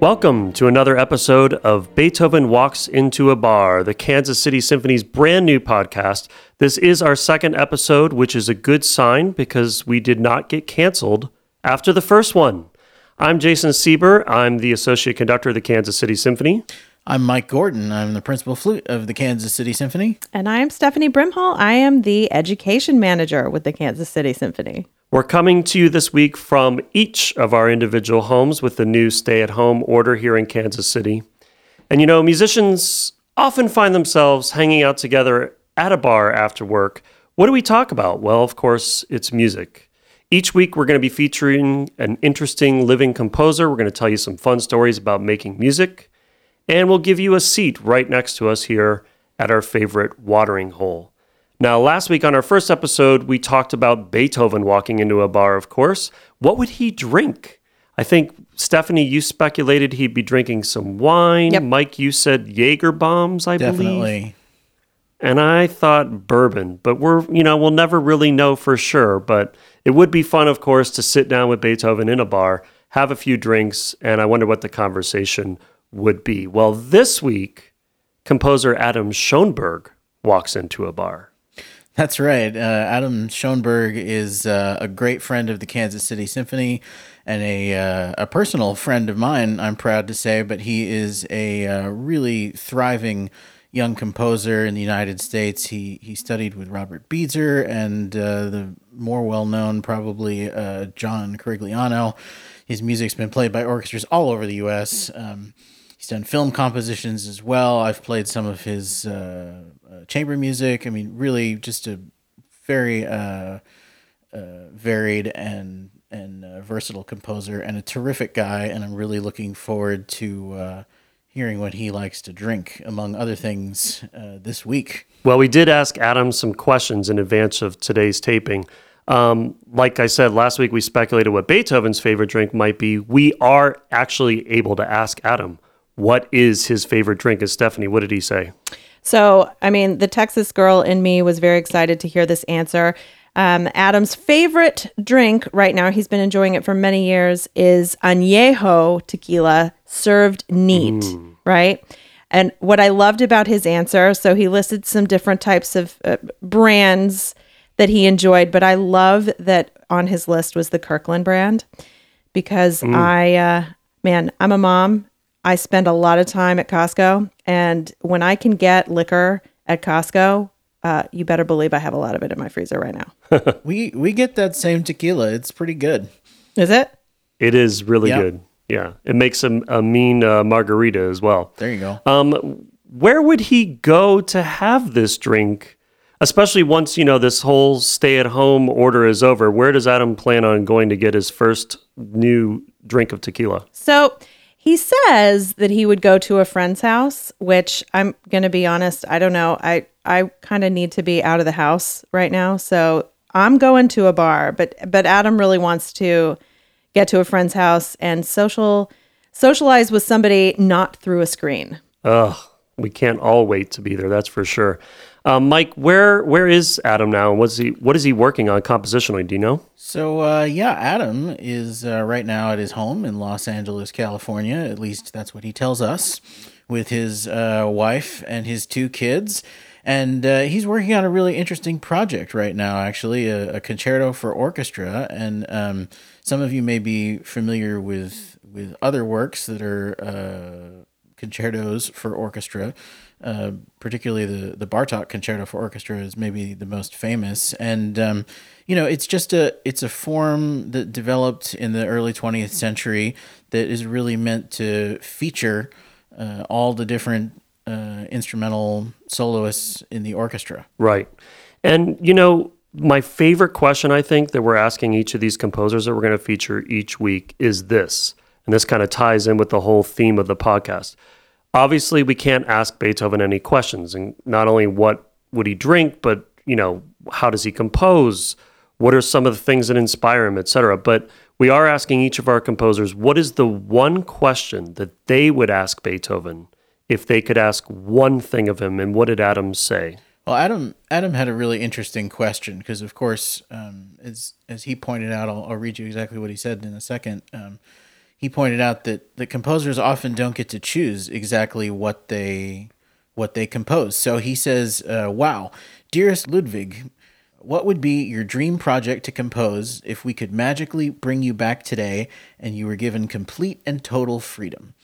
Welcome to another episode of Beethoven Walks into a Bar, the Kansas City Symphony's brand new podcast. This is our second episode, which is a good sign because we did not get canceled after the first one. I'm Jason Seber. I'm the associate conductor of the Kansas City Symphony. I'm Mike Gordon. I'm the principal flute of the Kansas City Symphony. And I'm Stephanie Brimhall. I am the education manager with the Kansas City Symphony. We're coming to you this week from each of our individual homes with the new stay at home order here in Kansas City. And you know, musicians often find themselves hanging out together at a bar after work. What do we talk about? Well, of course, it's music. Each week, we're going to be featuring an interesting living composer. We're going to tell you some fun stories about making music, and we'll give you a seat right next to us here at our favorite watering hole. Now, last week on our first episode, we talked about Beethoven walking into a bar, of course. What would he drink? I think, Stephanie, you speculated he'd be drinking some wine. Yep. Mike, you said Jaeger bombs, I believe. Definitely. And I thought bourbon, but we're, you know, we'll never really know for sure. But it would be fun, of course, to sit down with Beethoven in a bar, have a few drinks, and I wonder what the conversation would be. Well, this week, composer Adam Schoenberg walks into a bar. That's right. Uh, Adam Schoenberg is uh, a great friend of the Kansas City Symphony and a, uh, a personal friend of mine, I'm proud to say, but he is a uh, really thriving young composer in the United States. He, he studied with Robert Beaser and uh, the more well known, probably, uh, John Corigliano. His music's been played by orchestras all over the U.S. Um, He's done film compositions as well. I've played some of his uh, uh, chamber music. I mean, really, just a very uh, uh, varied and and uh, versatile composer, and a terrific guy. And I'm really looking forward to uh, hearing what he likes to drink, among other things, this week. Well, we did ask Adam some questions in advance of today's taping. Um, like I said last week, we speculated what Beethoven's favorite drink might be. We are actually able to ask Adam what is his favorite drink. And Stephanie, what did he say? So, I mean, the Texas girl in me was very excited to hear this answer. Um, Adam's favorite drink right now, he's been enjoying it for many years, is añejo tequila served neat, right? And what I loved about his answer, so he listed some different types of uh, brands that he enjoyed, but I love that on his list was the Kirkland brand because I, uh, man, I'm a mom. I spend a lot of time at Costco, and when I can get liquor at Costco, uh, you better believe I have a lot of it in my freezer right now. We we get that same tequila. It's pretty good. Is it? It is really Yeah. good. Yeah. It makes a, a mean uh, margarita as well. There you go. Um, where would he go to have this drink? Especially once, you know, this whole stay at home order is over. Where does Adam plan on going to get his first new drink of tequila? So he says that he would go to a friend's house, which I'm going to be honest, I don't know. I I kind of need to be out of the house right now, so I'm going to a bar, but but Adam really wants to get to a friend's house and social socialize with somebody not through a screen. Ugh, we can't all wait to be there. That's for sure. Um, Mike, where where is Adam now? What's he what is he working on compositionally? Do you know? So uh, yeah, Adam is uh, right now at his home in Los Angeles, California. At least that's what he tells us, with his uh, wife and his two kids. And uh, he's working on a really interesting project right now, actually, a, a concerto for orchestra. And um, some of you may be familiar with with other works that are uh, concertos for orchestra. Uh, particularly the the Bartok Concerto for Orchestra is maybe the most famous, and um, you know it's just a it's a form that developed in the early 20th century that is really meant to feature uh, all the different uh, instrumental soloists in the orchestra. Right. And, you know, my favorite question I think that we're asking each of these composers that we're going to feature each week is this. And this kind of ties in with the whole theme of the podcast. Obviously, we can't ask Beethoven any questions. And not only what would he drink, but, you know, how does he compose? What are some of the things that inspire him, etc? But we are asking each of our composers what is the one question that they would ask Beethoven if they could ask one thing of him? And what did Adam say? Well, Adam Adam had a really interesting question because, of course, um, as as he pointed out, I'll, I'll read you exactly what he said in a second. Um, he pointed out that the composers often don't get to choose exactly what they what they compose. So he says, uh, "Wow, dearest Ludwig, what would be your dream project to compose if we could magically bring you back today and you were given complete and total freedom?"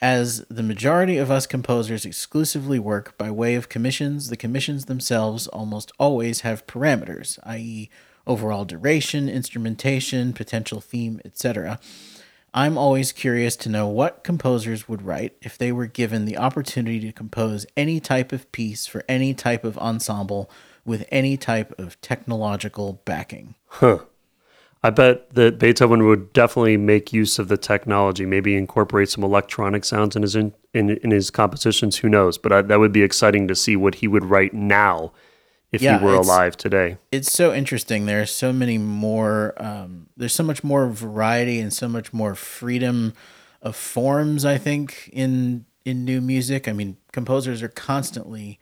As the majority of us composers exclusively work by way of commissions, the commissions themselves almost always have parameters, i.e., overall duration, instrumentation, potential theme, etc. I'm always curious to know what composers would write if they were given the opportunity to compose any type of piece for any type of ensemble with any type of technological backing. Huh. I bet that Beethoven would definitely make use of the technology, maybe incorporate some electronic sounds in his in, in, in his compositions. Who knows? But I, that would be exciting to see what he would write now if Yeah, he were alive today. It's so interesting. There are so many more. Um, there's so much more variety and so much more freedom of forms. I think in in new music. I mean, composers are constantly,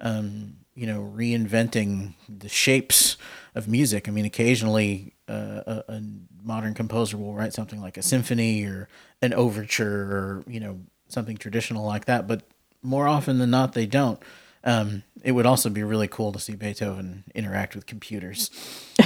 um, you know, reinventing the shapes of music. I mean, occasionally uh, a, a modern composer will write something like a symphony or an overture or you know something traditional like that. But more often than not, they don't. Um, it would also be really cool to see Beethoven interact with computers.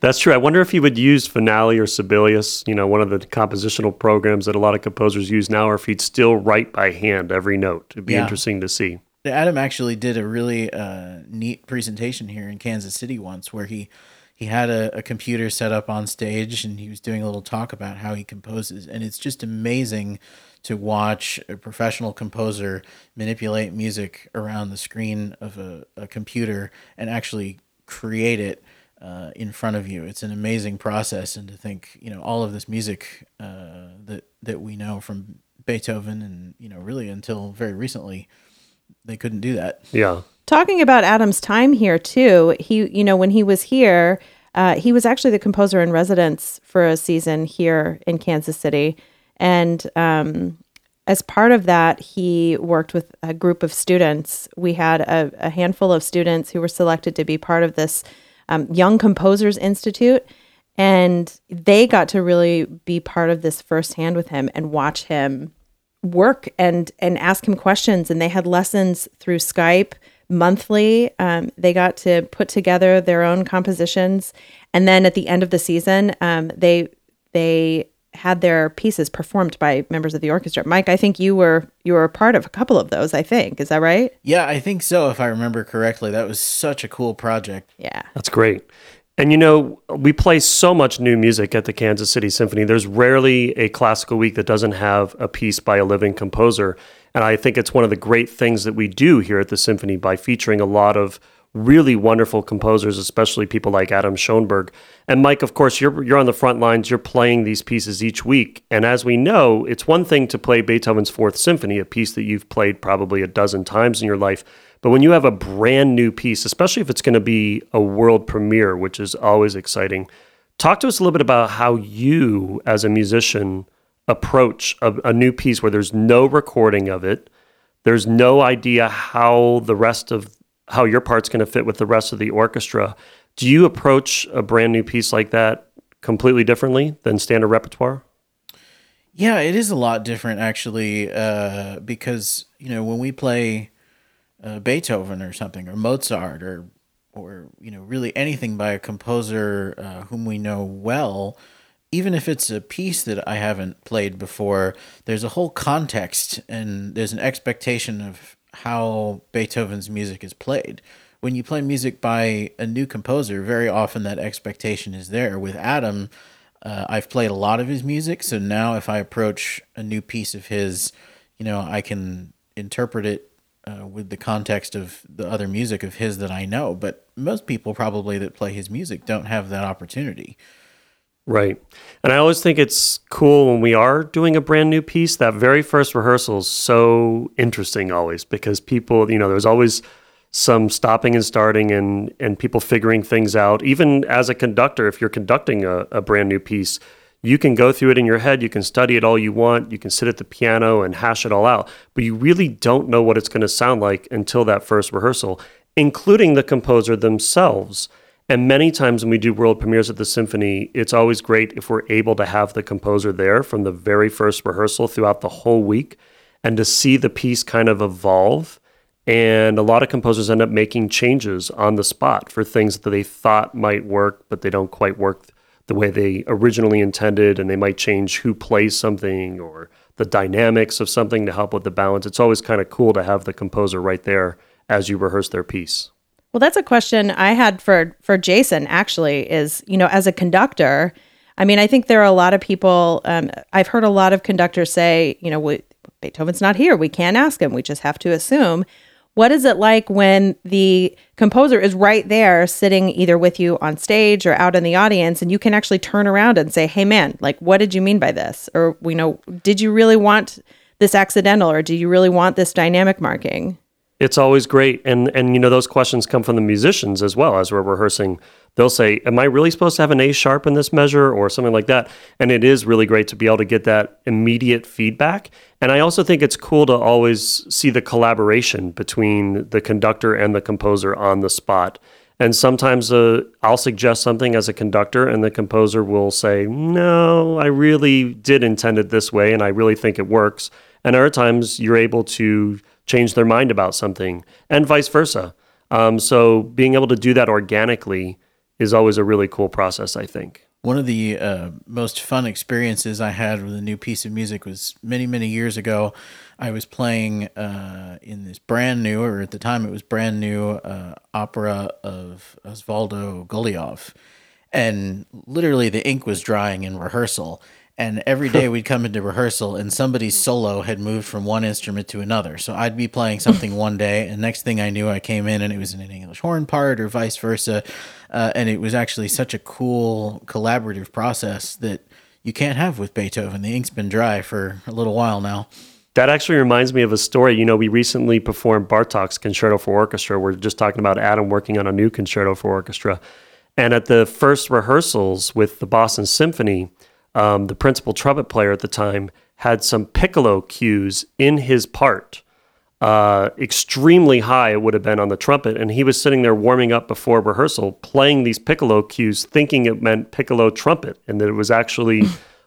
That's true. I wonder if he would use Finale or Sibelius, you know, one of the compositional programs that a lot of composers use now, or if he'd still write by hand every note. It'd be Yeah. interesting to see. Adam actually did a really uh, neat presentation here in Kansas City once, where he he had a, a computer set up on stage and he was doing a little talk about how he composes, and it's just amazing to watch a professional composer manipulate music around the screen of a, a computer and actually create it uh, in front of you. It's an amazing process, and to think, you know, all of this music uh, that that we know from Beethoven, and you know, really until very recently, they couldn't do that. Yeah. Talking about Adam's time here too, he you know when he was here, uh, he was actually the composer in residence for a season here in Kansas City, and um, as part of that, he worked with a group of students. We had a, a handful of students who were selected to be part of this um, Young Composers Institute, and they got to really be part of this firsthand with him and watch him work and and ask him questions. And they had lessons through skype monthly um, they got to put together their own compositions and then at the end of the season um, they they had their pieces performed by members of the orchestra mike i think you were you were a part of a couple of those i think is that right Yeah, I think so. If I remember correctly, that was such a cool project. yeah That's great. And you know, we play so much new music at the Kansas City Symphony. There's rarely a classical week that doesn't have a piece by a living composer. And I think it's one of the great things that we do here at the Symphony by featuring a lot of really wonderful composers, especially people like Adam Schoenberg. And Mike, of course, you're you're on the front lines. You're playing these pieces each week. And as we know, it's one thing to play Beethoven's Fourth Symphony, a piece that you've played probably a dozen times in your life. But when you have a brand new piece, especially if it's going to be a world premiere, which is always exciting, talk to us a little bit about how you, as a musician, approach a, a new piece where there's no recording of it, there's no idea how the rest of how your part's going to fit with the rest of the orchestra. Do you approach a brand new piece like that completely differently than standard repertoire? Yeah, it is a lot different actually, uh, because you know when we play uh, Beethoven or something, or Mozart, or or you know really anything by a composer uh, whom we know well, even if it's a piece that I haven't played before, there's a whole context and there's an expectation of how Beethoven's music is played. When you play music by a new composer, very often that expectation is there. With Adam, uh, I've played a lot of his music, so now if I approach a new piece of his, you know, I can interpret it uh, with the context of the other music of his that I know. But most people probably that play his music don't have that opportunity. Right. And I always think it's cool when we are doing a brand new piece. That very first rehearsal is so interesting always because people, you know, there's always some stopping and starting and, and people figuring things out. Even as a conductor, if you're conducting a, a brand new piece, you can go through it in your head, you can study it all you want, you can sit at the piano and hash it all out, but you really don't know what it's going to sound like until that first rehearsal, including the composer themselves. And many times when we do world premieres at the symphony, it's always great if we're able to have the composer there from the very first rehearsal throughout the whole week and to see the piece kind of evolve. And a lot of composers end up making changes on the spot for things that they thought might work, but they don't quite work the way they originally intended. And they might change who plays something or the dynamics of something to help with the balance. It's always kind of cool to have the composer right there as you rehearse their piece. Well, that's a question I had for for Jason. Actually, is you know as a conductor, I mean, I think there are a lot of people. Um, I've heard a lot of conductors say, you know, we, Beethoven's not here. We can't ask him. We just have to assume. What is it like when the composer is right there sitting either with you on stage or out in the audience and you can actually turn around and say, "Hey man, like what did you mean by this?" Or, you know, did you really want this accidental or do you really want this dynamic marking? It's always great and and you know those questions come from the musicians as well as we're rehearsing. They'll say, "Am I really supposed to have an A sharp in this measure or something like that?" And it is really great to be able to get that immediate feedback. And I also think it's cool to always see the collaboration between the conductor and the composer on the spot. And sometimes uh, I'll suggest something as a conductor, and the composer will say, No, I really did intend it this way, and I really think it works. And other times you're able to change their mind about something, and vice versa. Um, so being able to do that organically is always a really cool process, I think. One of the uh, most fun experiences I had with a new piece of music was many, many years ago. I was playing uh, in this brand new, or at the time it was brand new, uh, opera of Osvaldo Golijov. And literally the ink was drying in rehearsal. And every day we'd come into rehearsal and somebody's solo had moved from one instrument to another. So I'd be playing something one day, and next thing I knew, I came in and it was an English horn part or vice versa. Uh, and it was actually such a cool collaborative process that you can't have with Beethoven. The ink's been dry for a little while now. That actually reminds me of a story. You know, we recently performed Bartok's Concerto for Orchestra. We're just talking about Adam working on a new concerto for orchestra. And at the first rehearsals with the Boston Symphony, um, the principal trumpet player at the time had some piccolo cues in his part. Uh, extremely high it would have been on the trumpet, and he was sitting there warming up before rehearsal, playing these piccolo cues, thinking it meant piccolo trumpet, and that it was actually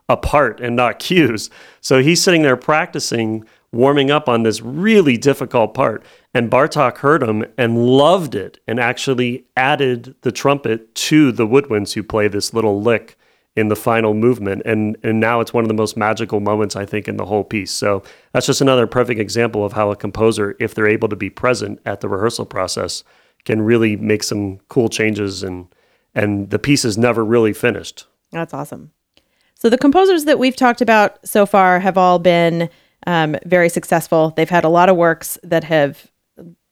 a part and not cues. So he's sitting there practicing, warming up on this really difficult part. And Bartok heard him and loved it and actually added the trumpet to the woodwinds who play this little lick in the final movement. And, and now it's one of the most magical moments, I think, in the whole piece. So that's just another perfect example of how a composer, if they're able to be present at the rehearsal process, can really make some cool changes and and the piece is never really finished. That's awesome. So the composers that we've talked about so far have all been um, very successful. They've had a lot of works that have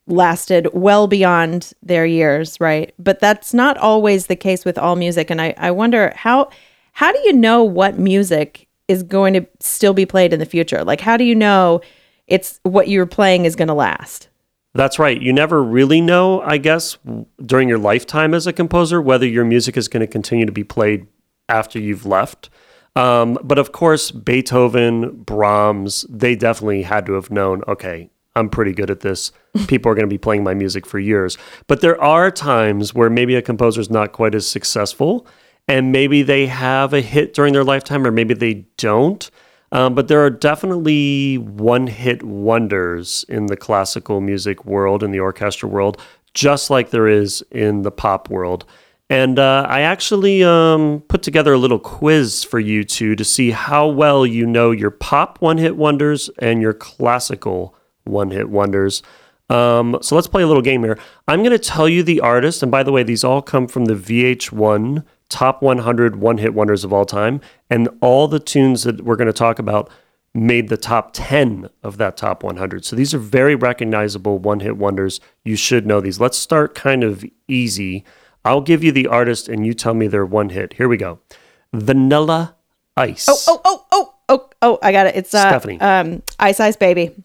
lasted well beyond their years, right? But that's not always the case with all music. And I, I wonder how how do you know what music is going to still be played in the future? Like how do you know it's what you're playing is going to last? That's right. You never really know, I guess, during your lifetime as a composer, whether your music is going to continue to be played after you've left. Um, but of course, Beethoven, Brahms, they definitely had to have known, okay, I'm pretty good at this. People are going to be playing my music for years. But there are times where maybe a composer is not quite as successful and maybe they have a hit during their lifetime or maybe they don't. Um, but there are definitely one hit wonders in the classical music world, in the orchestra world, just like there is in the pop world. And uh, I actually um, put together a little quiz for you two to see how well you know your pop one hit wonders and your classical one hit wonders. Um, so let's play a little game here. I'm going to tell you the artist. And by the way, these all come from the VH1 top 100 one hit wonders of all time. And all the tunes that we're going to talk about made the top 10 of that top 100. So these are very recognizable one hit wonders. You should know these. Let's start kind of easy. I'll give you the artist and you tell me their one hit. Here we go Vanilla Ice. Oh, oh, oh, oh, oh, oh, I got it. It's uh, Stephanie. Um, Ice Ice Baby.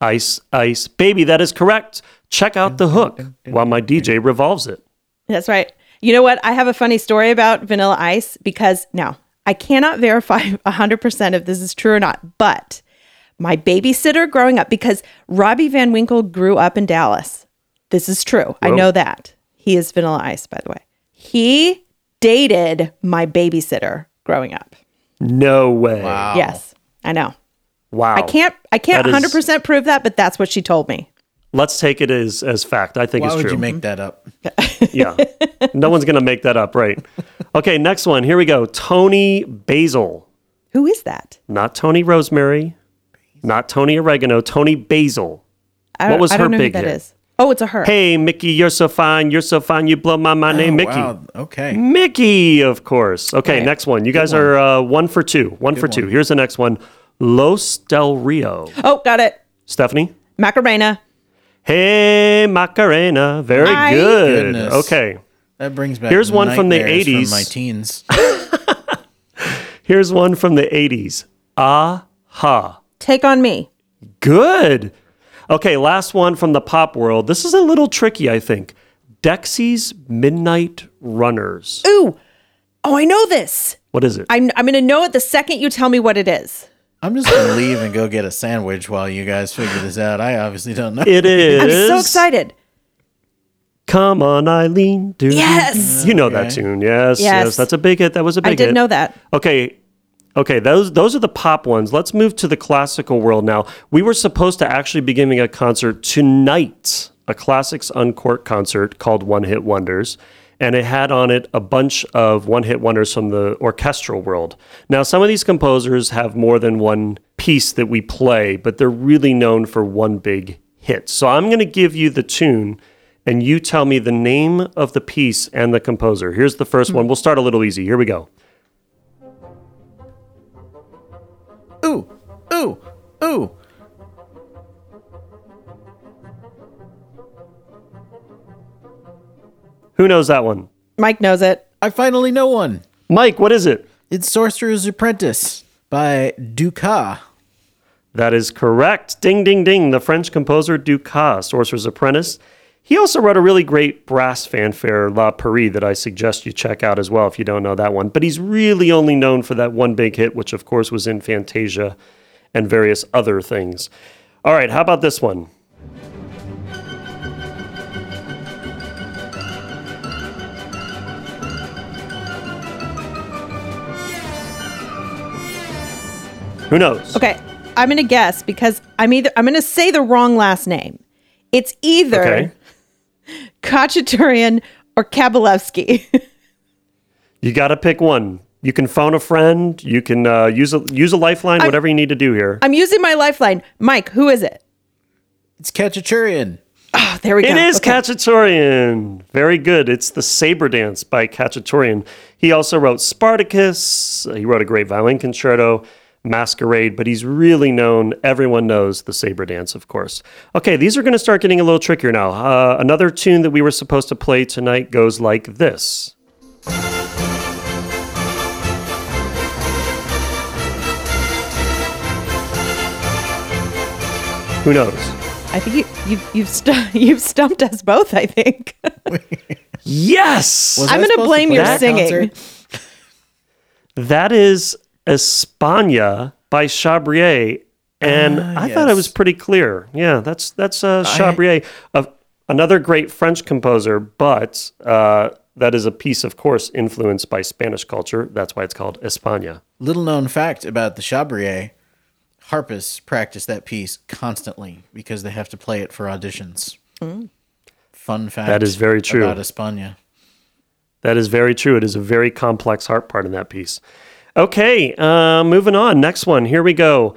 Ice Ice Baby. That is correct. Check out the hook while my DJ revolves it. That's right. You know what? I have a funny story about Vanilla Ice because now I cannot verify 100% if this is true or not, but my babysitter growing up, because Robbie Van Winkle grew up in Dallas. This is true. I know that. He is Vanilla Ice, by the way. He dated my babysitter growing up. No way. Wow. Yes, I know. Wow. I can't. I can't That is- 100% prove that, but that's what she told me. Let's take it as as fact. I think Why it's would true. you make that up? yeah. No one's gonna make that up, right? Okay, next one. Here we go. Toni Basil. Who is that? Not Tony Rosemary. Not Tony Oregano. Toni Basil. I What was I don't her know big who that hit? is. Oh, it's a her. Hey, Mickey, you're so fine. You're so fine. You blow my mind. Name Oh, Mickey. wow. Okay. Mickey, of course. Okay, Right. next one. You guys are uh, one for two. One for two. Here's the next one. Los Del Rio. Oh, got it. Stephanie. Macarena. Hey, Macarena. Very Hi. good. Goodness. Okay. That brings back Here's one from the 80s. From my teens. Here's one from the 80s. Aha. Take on me. Good. Okay, last one from the pop world. This is a little tricky, I think. Dexys Midnight Runners. Ooh. Oh, I know this. What is it? I'm, I'm going to know it the second you tell me what it is. I'm just gonna leave and go get a sandwich while you guys figure this out. I obviously don't know. it is. I'm so excited. Come on, Eileen. Do Yes. You know that tune. Yes, yes. Yes. That's a big hit. That was a big hit. I did hit. know that. Okay. Okay, those those are the pop ones. Let's move to the classical world now. We were supposed to actually be giving a concert tonight, a classics uncorked concert called One Hit Wonders, and it had on it a bunch of one hit wonders from the orchestral world. Now, some of these composers have more than one piece that we play, but they're really known for one big hit. So I'm going to give you the tune and you tell me the name of the piece and the composer. Here's the first one. Hmm. We'll start a little easy. Here we go. Ooh, ooh, ooh. Who knows that one? Mike knows it. I finally know one. Mike, what is it? It's Sorcerer's Apprentice by Dukas. That is correct. Ding, ding, ding. The French composer Dukas, Sorcerer's Apprentice. He also wrote a really great brass fanfare, La Péri, that I suggest you check out as well if you don't know that one. But he's really only known for that one big hit, which of course was in Fantasia and various other things. All right, how about this one? Who knows? Okay. I'm going to guess because I'm either, I'm going to say the wrong last name. It's either Okay. Khachaturian or Kabalevsky. You got to pick one. You can phone a friend. You can uh, use a use a lifeline. whatever you need to do here. I'm using my lifeline. Mike, who is it? It's Khachaturian. Oh, there we go. is Okay. Khachaturian. Very good. It's the Saber Dance by Khachaturian. He also wrote Spartacus. He wrote a great violin concerto, Masquerade, but he's really known. Everyone knows the Saber Dance, of course. Okay, these are going to start getting a little trickier now. Uh, another tune that we were supposed to play tonight goes like this. Who knows? I think you, you've you've stu- you've stumped us both. I think Yes! Was I'm gonna blame your that singing. concert? That is España by Chabrier, and I thought it was pretty clear. Yeah, that's that's uh, Chabrier, another great French composer, but uh, that is a piece, of course, influenced by Spanish culture. That's why it's called España. Little known fact about the Chabrier harpists practice that piece constantly because they have to play it for auditions. Fun fact. That is very true. About España. That is very true. It is a very complex harp part in that piece. Okay, uh, moving on. Next one. Here we go.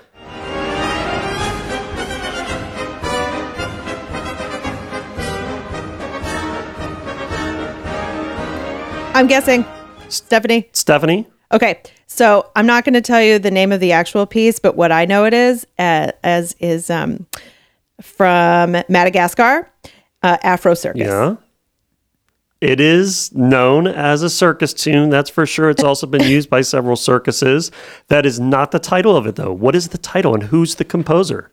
I'm guessing. Stephanie. Stephanie. Okay, so I'm not going to tell you the name of the actual piece, but what I know it is uh, as is um, from Madagascar, uh, Afro Circus. Yeah. It is known as a circus tune, that's for sure. It's also been used by several circuses. That is not the title of it, though. What is the title and who's the composer?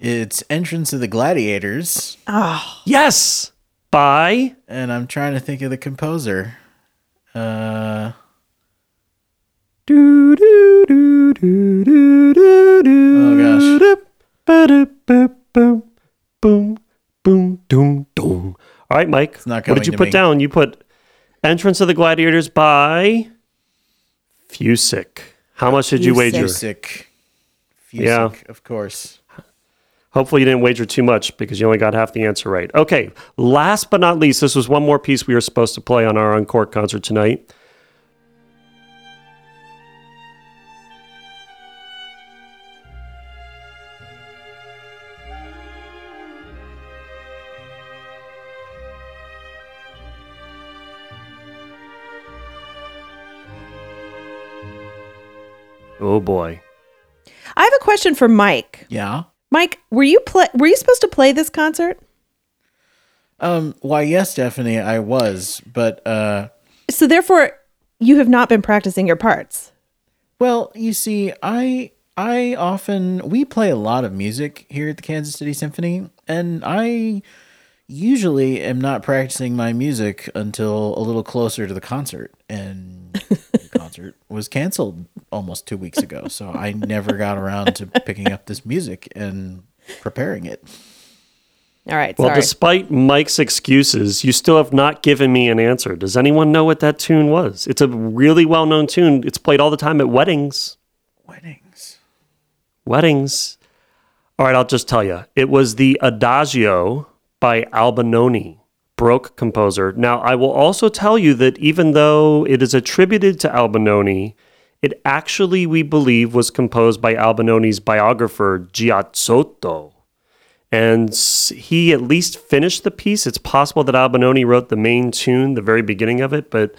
It's Entrance of the Gladiators, Yes, by and I'm trying to think of the composer. Uh, do do do do do do do Oh, gosh. doom All right, Mike. not what did you to put me. down? You put Entrance of the Gladiators by Fučík. How much did you wager? Fučík. Fučík, Yeah. of course. Hopefully, you didn't wager too much because you only got half the answer right. Okay, last but not least, this was one more piece we were supposed to play on our Encore concert tonight. Boy. I have a question for Mike. Yeah. Mike, were you play were you supposed to play this concert? Um. Why? Yes, Stephanie, I was, but uh, So therefore you have not been practicing your parts. well, you see, I I often we play a lot of music here at the Kansas City Symphony, and I usually am not practicing my music until a little closer to the concert, and the concert was canceled almost two weeks ago, so I never got around to picking up this music and preparing it. All right, Well, sorry. despite Mike's excuses, you still have not given me an answer. Does anyone know what that tune was? It's a really well known tune. It's played all the time at weddings. Weddings. Weddings. All right, I'll just tell you. It was the Adagio by Albinoni, Baroque composer. Now, I will also tell you that even though it is attributed to Albinoni, it actually, we believe, was composed by Albinoni's biographer, Giazotto. And he at least finished the piece. It's possible that Albinoni wrote the main tune, the very beginning of it, but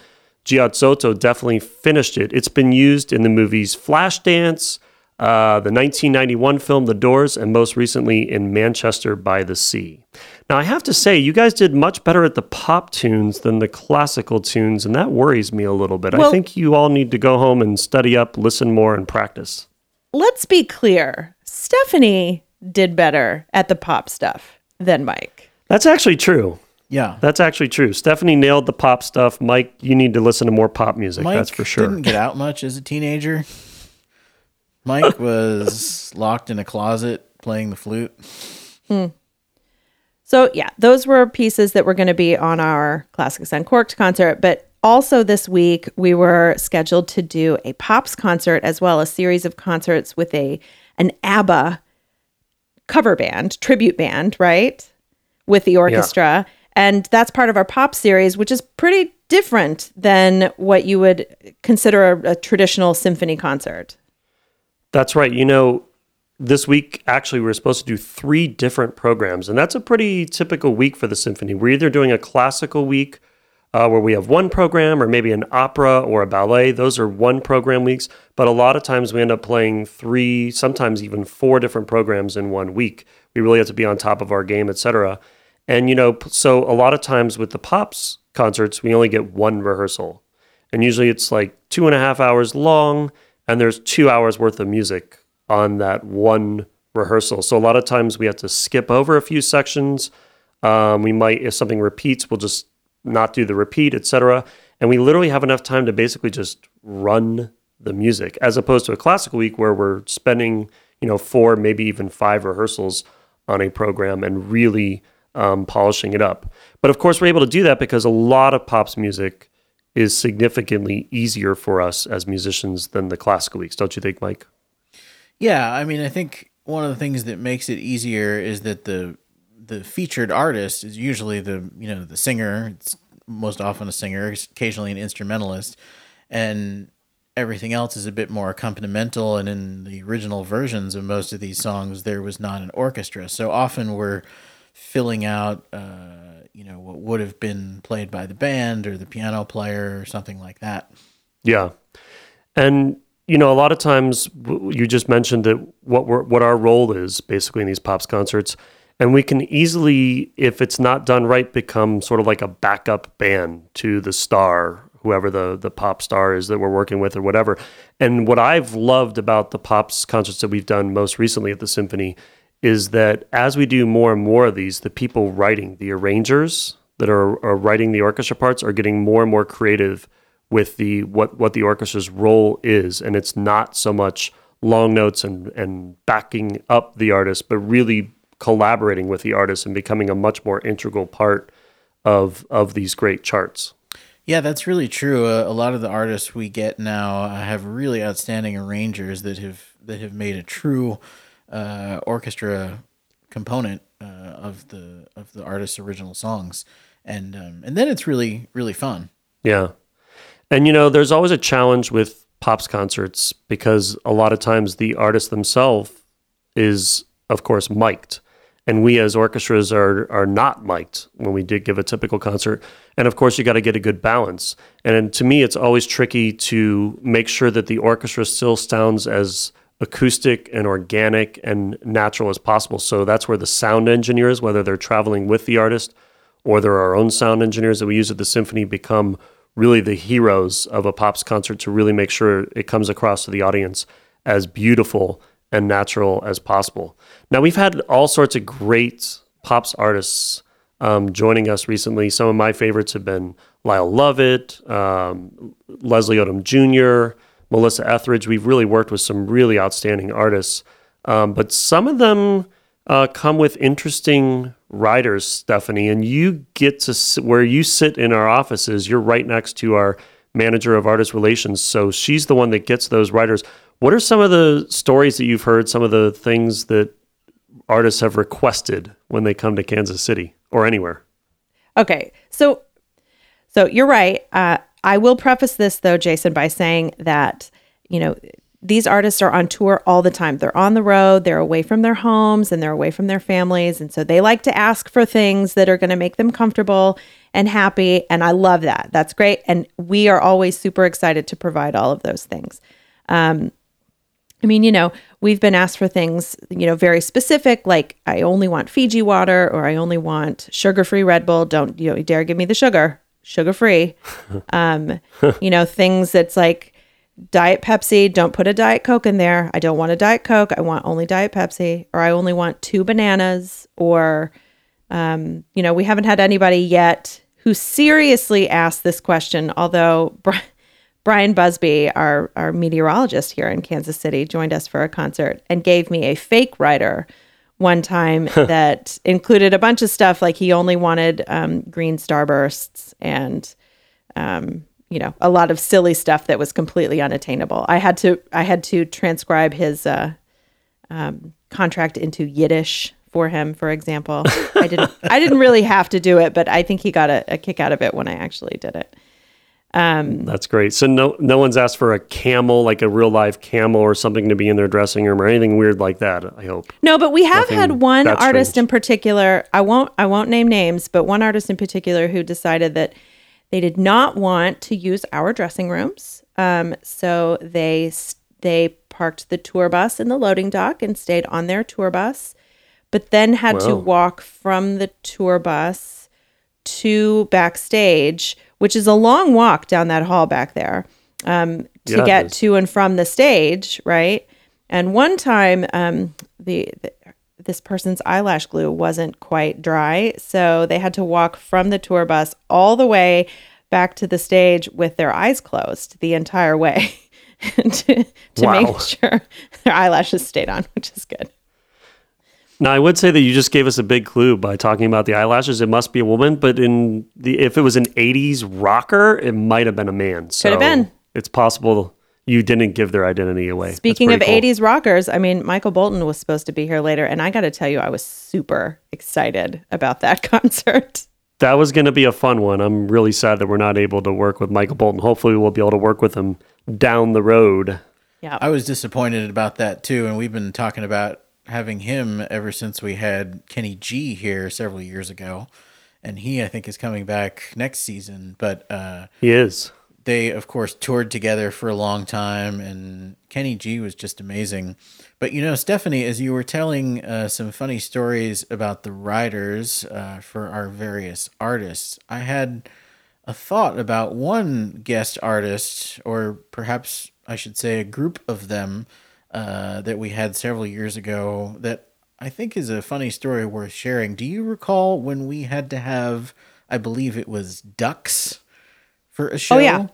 Giazotto definitely finished it. It's been used in the movies Flashdance, uh, the 1991 film The Doors, and most recently in Manchester by the Sea. Now, I have to say, you guys did much better at the pop tunes than the classical tunes, and that worries me a little bit. I think you all need to go home and study up, listen more, and practice. Let's be clear. Stephanie did better at the pop stuff than Mike. That's actually true. Yeah. That's actually true. Stephanie nailed the pop stuff. Mike, you need to listen to more pop music. Mike that's for sure. didn't get out much as a teenager. Mike was locked in a closet playing the flute. Hmm. So yeah, those were pieces that were going to be on our Classics Uncorked concert. But also this week we were scheduled to do a Pops concert as well, a series of concerts with a an ABBA cover band, tribute band, right, with the orchestra, and that's part of our Pop series, which is pretty different than what you would consider a, a traditional symphony concert. That's right. You know, this week actually we were supposed to do three different programs, and that's a pretty typical week for the symphony. We're either doing a classical week uh, where we have one program, or maybe an opera or a ballet. Those are one program weeks, but a lot of times we end up playing three, sometimes even four different programs in one week. We really have to be on top of our game, etc. And you know, so a lot of times with the pops concerts, we only get one rehearsal, and usually it's like two and a half hours long, and there's two hours worth of music on that one rehearsal. So a lot of times we have to skip over a few sections. Um, we might, if something repeats, we'll just not do the repeat, etc. And we literally have enough time to basically just run the music, as opposed to a classical week where we're spending, you know, four, maybe even five rehearsals on a program and really um, polishing it up. But of course, we're able to do that because a lot of pop's music is significantly easier for us as musicians than the classical weeks, don't you think, Mike? Yeah, I mean, I think one of the things that makes it easier is that the the featured artist is usually the you know the singer. It's most often a singer, occasionally an instrumentalist, and everything else is a bit more accompanimental. And in the original versions of most of these songs, there was not an orchestra, so often we're filling out. Uh, you know what would have been played by the band or the piano player or something like that. Yeah, and you know, a lot of times you just mentioned that what we're, what our role is basically in these pops concerts, and we can easily, if it's not done right, become sort of like a backup band to the star, whoever the the pop star is that we're working with or whatever. And what I've loved about the pops concerts that we've done most recently at the symphony is that as we do more and more of these, the people writing, the arrangers that are, are writing the orchestra parts, are getting more and more creative with the what what the orchestra's role is, and it's not so much long notes and and backing up the artist, but really collaborating with the artist and becoming a much more integral part of of these great charts. Yeah, that's really true. Uh, a lot of the artists we get now have really outstanding arrangers that have that have made a true uh, orchestra component uh, of the of the artist's original songs, and um, and then it's really really fun. Yeah, and you know, there's always a challenge with pops concerts because a lot of times the artist themselves is, of course, mic'd. And we as orchestras are are not mic'd when we did give a typical concert. And of course you got to get a good balance. And to me it's always tricky to make sure that the orchestra still sounds as acoustic and organic and natural as possible. So that's where the sound engineers whether they're traveling with the artist or they're our own sound engineers that we use at the symphony become really the heroes of a pops concert to really make sure it comes across to the audience as beautiful and natural as possible. Now, we've had all sorts of great pops artists um, joining us recently. Some of my favorites have been Lyle Lovett, um, Leslie Odom Jr., Melissa Etheridge. We've really worked with some really outstanding artists, um, but some of them uh, come with interesting riders, Stephanie. And you get to where you sit in our offices. You're right next to our manager of artist relations, so she's the one that gets those riders. What are some of the stories that you've heard, some of the things that artists have requested when they come to Kansas City or anywhere? Okay. So so you're right. Uh, I will preface this though, Jason, by saying that, you know, these artists are on tour all the time. They're on the road, they're away from their homes and they're away from their families. And so they like to ask for things that are going to make them comfortable and happy. And I love that. That's great. And we are always super excited to provide all of those things. Um, I mean, you know, we've been asked for things, you know, very specific, like I only want Fiji water or I only want sugar free Red Bull. Don't, you know, dare give me the sugar, sugar free. um, you know, things that's like Diet Pepsi, don't put a Diet Coke in there. I don't want a Diet Coke. I want only Diet Pepsi, or I only want two bananas, or, um, you know, we haven't had anybody yet who seriously asked this question, although. Bryan Busby, our, our meteorologist here in Kansas City, joined us for a concert and gave me a fake rider one time that included a bunch of stuff like he only wanted um, green starbursts and um, you know a lot of silly stuff that was completely unattainable. I had to I had to transcribe his uh, um, contract into Yiddish for him, for example. I didn't I didn't really have to do it, but I think he got a, a kick out of it when I actually did it. Um, That's great. So no, no one's asked for a camel, like a real live camel or something to be in their dressing room or anything weird like that. I hope. No, but we have Nothing had one artist strange. in particular. I won't. I won't name names, but one artist in particular who decided that they did not want to use our dressing rooms. Um, so they they parked the tour bus in the loading dock and stayed on their tour bus, but then had to walk from the tour bus to backstage which is a long walk down that hall back there um, to yeah, get to and from the stage, right? And one time, um, the, the this person's eyelash glue wasn't quite dry, so they had to walk from the tour bus all the way back to the stage with their eyes closed the entire way to, to wow. make sure their eyelashes stayed on, which is good. Now, I would say that you just gave us a big clue by talking about the eyelashes. It must be a woman, but in the if it was an '80s rocker, it might have been a man. So Could have been. It's possible you didn't give their identity away. Speaking of cool. 80s rockers, I mean, Michael Bolton was supposed to be here later, and I got to tell you, I was super excited about that concert. That was going to be a fun one. I'm really sad that we're not able to work with Michael Bolton. Hopefully, we'll be able to work with him down the road. Yeah. I was disappointed about that too, and we've been talking about having him ever since we had Kenny G here several years ago, and he I think is coming back next season. But uh, he is. They of course toured together for a long time, and Kenny G was just amazing. But you know, Stephanie, as you were telling uh, some funny stories about the riders uh, for our various artists, I had a thought about one guest artist, or perhaps I should say a group of them uh, that we had several years ago that I think is a funny story worth sharing. Do you recall when we had to have, I believe it was ducks for a show? Oh, yeah.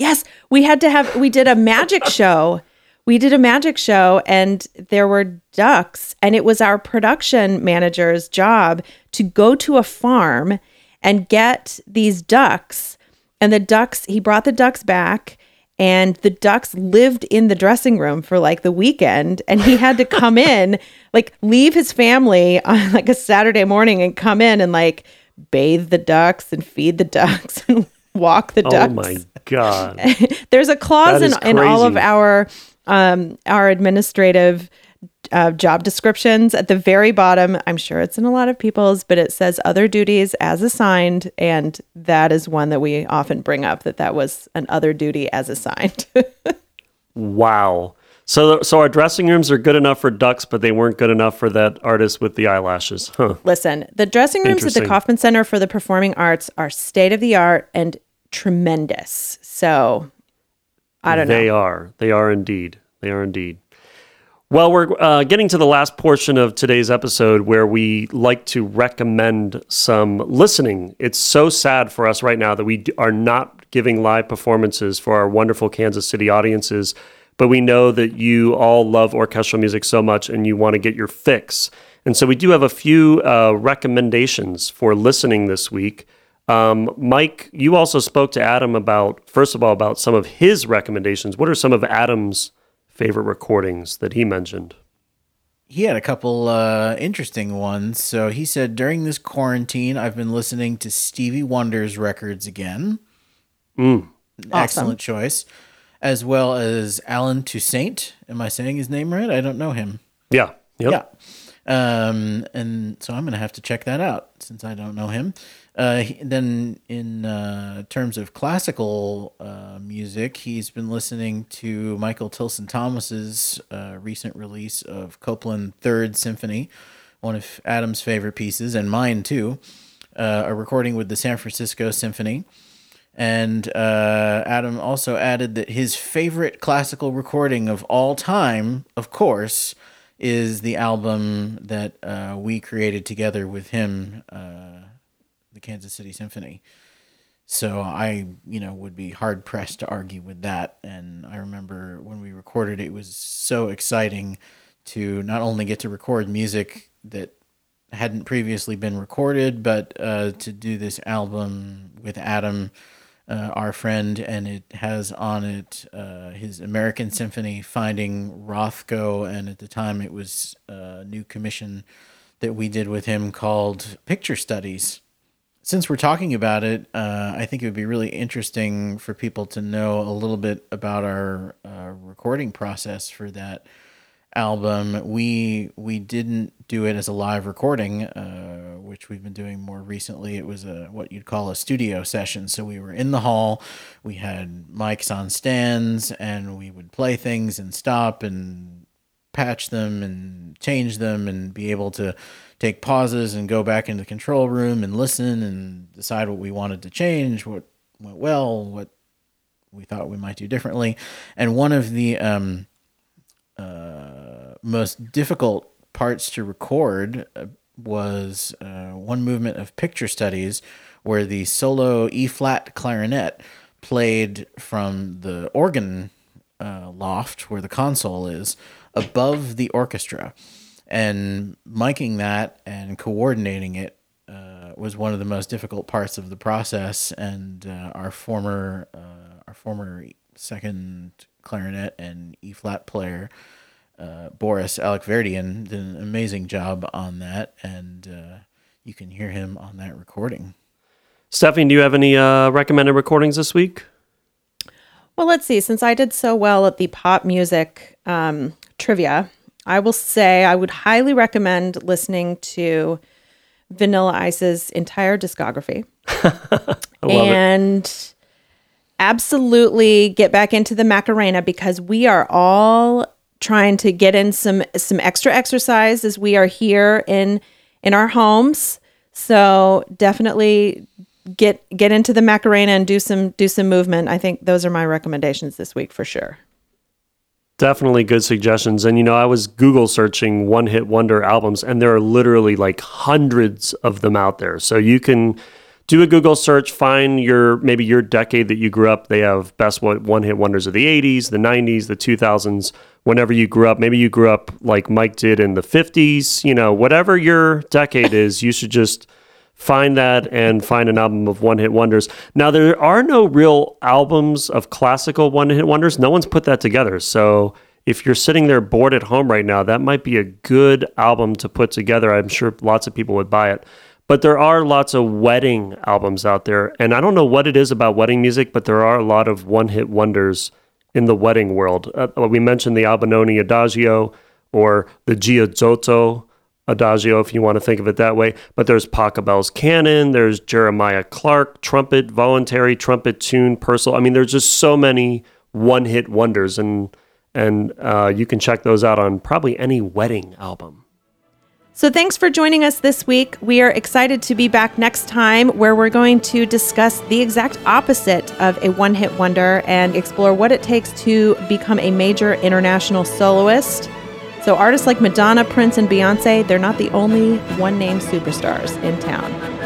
Yes, we had to have, we did a magic show. We did a magic show and there were ducks, and it was our production manager's job to go to a farm and get these ducks. And the ducks, he brought the ducks back and the ducks lived in the dressing room for like the weekend and he had to come in like leave his family on like a saturday morning and come in and like bathe the ducks and feed the ducks and walk the ducks Oh my god. there's a clause in, in all of our um our administrative uh, job descriptions at the very bottom i'm sure it's in a lot of people's but it says other duties as assigned and that is one that we often bring up that that was an other duty as assigned Wow. So so our dressing rooms are good enough for ducks, but they weren't good enough for that artist with the eyelashes. Huh. listen the dressing rooms at the Kauffman center for the performing arts are state of the art and tremendous so i don't know They are. They are indeed. They are indeed. Well, we're uh, getting to the last portion of today's episode where we like to recommend some listening. It's so sad for us right now that we are not giving live performances for our wonderful Kansas City audiences, but we know that you all love orchestral music so much and you want to get your fix. And so we do have a few uh, recommendations for listening this week. Um, Mike, you also spoke to Adam about, first of all, about some of his recommendations. What are some of Adam's favorite recordings that he mentioned? He had a couple uh, interesting ones. So he said during this quarantine, I've been listening to Stevie Wonder's records again. Excellent choice. As well as Allen Toussaint. Am I saying his name right? I don't know him. Yeah. Yep. Yeah. Um, and so I'm going to have to check that out since I don't know him. Uh, he- then, in uh, terms of classical uh, music, he's been listening to Michael Tilson Thomas's uh, recent release of Copland Third Symphony, one of Adam's favorite pieces, and mine too. Uh, a recording with the San Francisco Symphony. And uh, Adam also added that his favorite classical recording of all time, of course, is the album that uh, we created together with him, uh, the Kansas City Symphony. So I, you know, would be hard pressed to argue with that. And I remember when we recorded it, was so exciting to not only get to record music that hadn't previously been recorded, but uh, to do this album with Adam, uh, our friend, and it has on it uh, his American Symphony, Finding Rothko, and at the time it was a new commission that we did with him called Picture Studies. Since we're talking about it, uh, I think it would be really interesting for people to know a little bit about our uh, recording process for that album. We we didn't do it as a live recording, uh, which we've been doing more recently. It was a what you'd call a studio session. So we were in the hall, we had mics on stands, and we would play things and stop and patch them and change them and be able to take pauses and go back into the control room and listen and decide what we wanted to change, what went well, what we thought we might do differently. And one of the um, uh, most difficult parts to record uh, was uh, one movement of picture studies where the solo E flat clarinet played from the organ uh, loft where the console is above the orchestra. And miking that and coordinating it uh, was one of the most difficult parts of the process. And uh, our former uh, our former second clarinet and E flat player uh, Boris Allakhverdyan did an amazing job on that, and uh, you can hear him on that recording. Stephanie, do you have any uh, recommended recordings this week? Well, let's see. Since I did so well at the pop music um, trivia, I will say I would highly recommend listening to Vanilla Ice's entire discography. I love it. and absolutely get back into the Macarena because we are all trying to get in some some extra exercise as we are here in in our homes. So definitely get get into the Macarena and do some do some movement. I think those are my recommendations this week for sure. Definitely good suggestions. And you know, I was Google searching one hit wonder albums, and there are literally like hundreds of them out there. So you can do a Google search, find your maybe your decade that you grew up. They have best one hit wonders of the 80s, the 90s, the 2000s, whenever you grew up. Maybe you grew up like Mike did in the 50s, you know, whatever your decade is, you should just find that and find an album of one hit wonders. Now, there are no real albums of classical one hit wonders. No one's put that together. So, if you're sitting there bored at home right now, that might be a good album to put together. I'm sure lots of people would buy it. But there are lots of wedding albums out there. And I don't know what it is about wedding music, but there are a lot of one hit wonders in the wedding world. Uh, we mentioned the Albinoni Adagio or the Giazotto Adagio, if you want to think of it that way. But there's Pachelbel's Canon, there's Jeremiah Clarke, trumpet, voluntary trumpet tune, Purcell. I mean, there's just so many one hit wonders, and and uh, you can check those out on probably any wedding album. So, thanks for joining us this week. We are excited to be back next time where we're going to discuss the exact opposite of a one hit wonder and explore what it takes to become a major international soloist. So, artists like Madonna, Prince, and Beyonce, they're not the only one name superstars in town.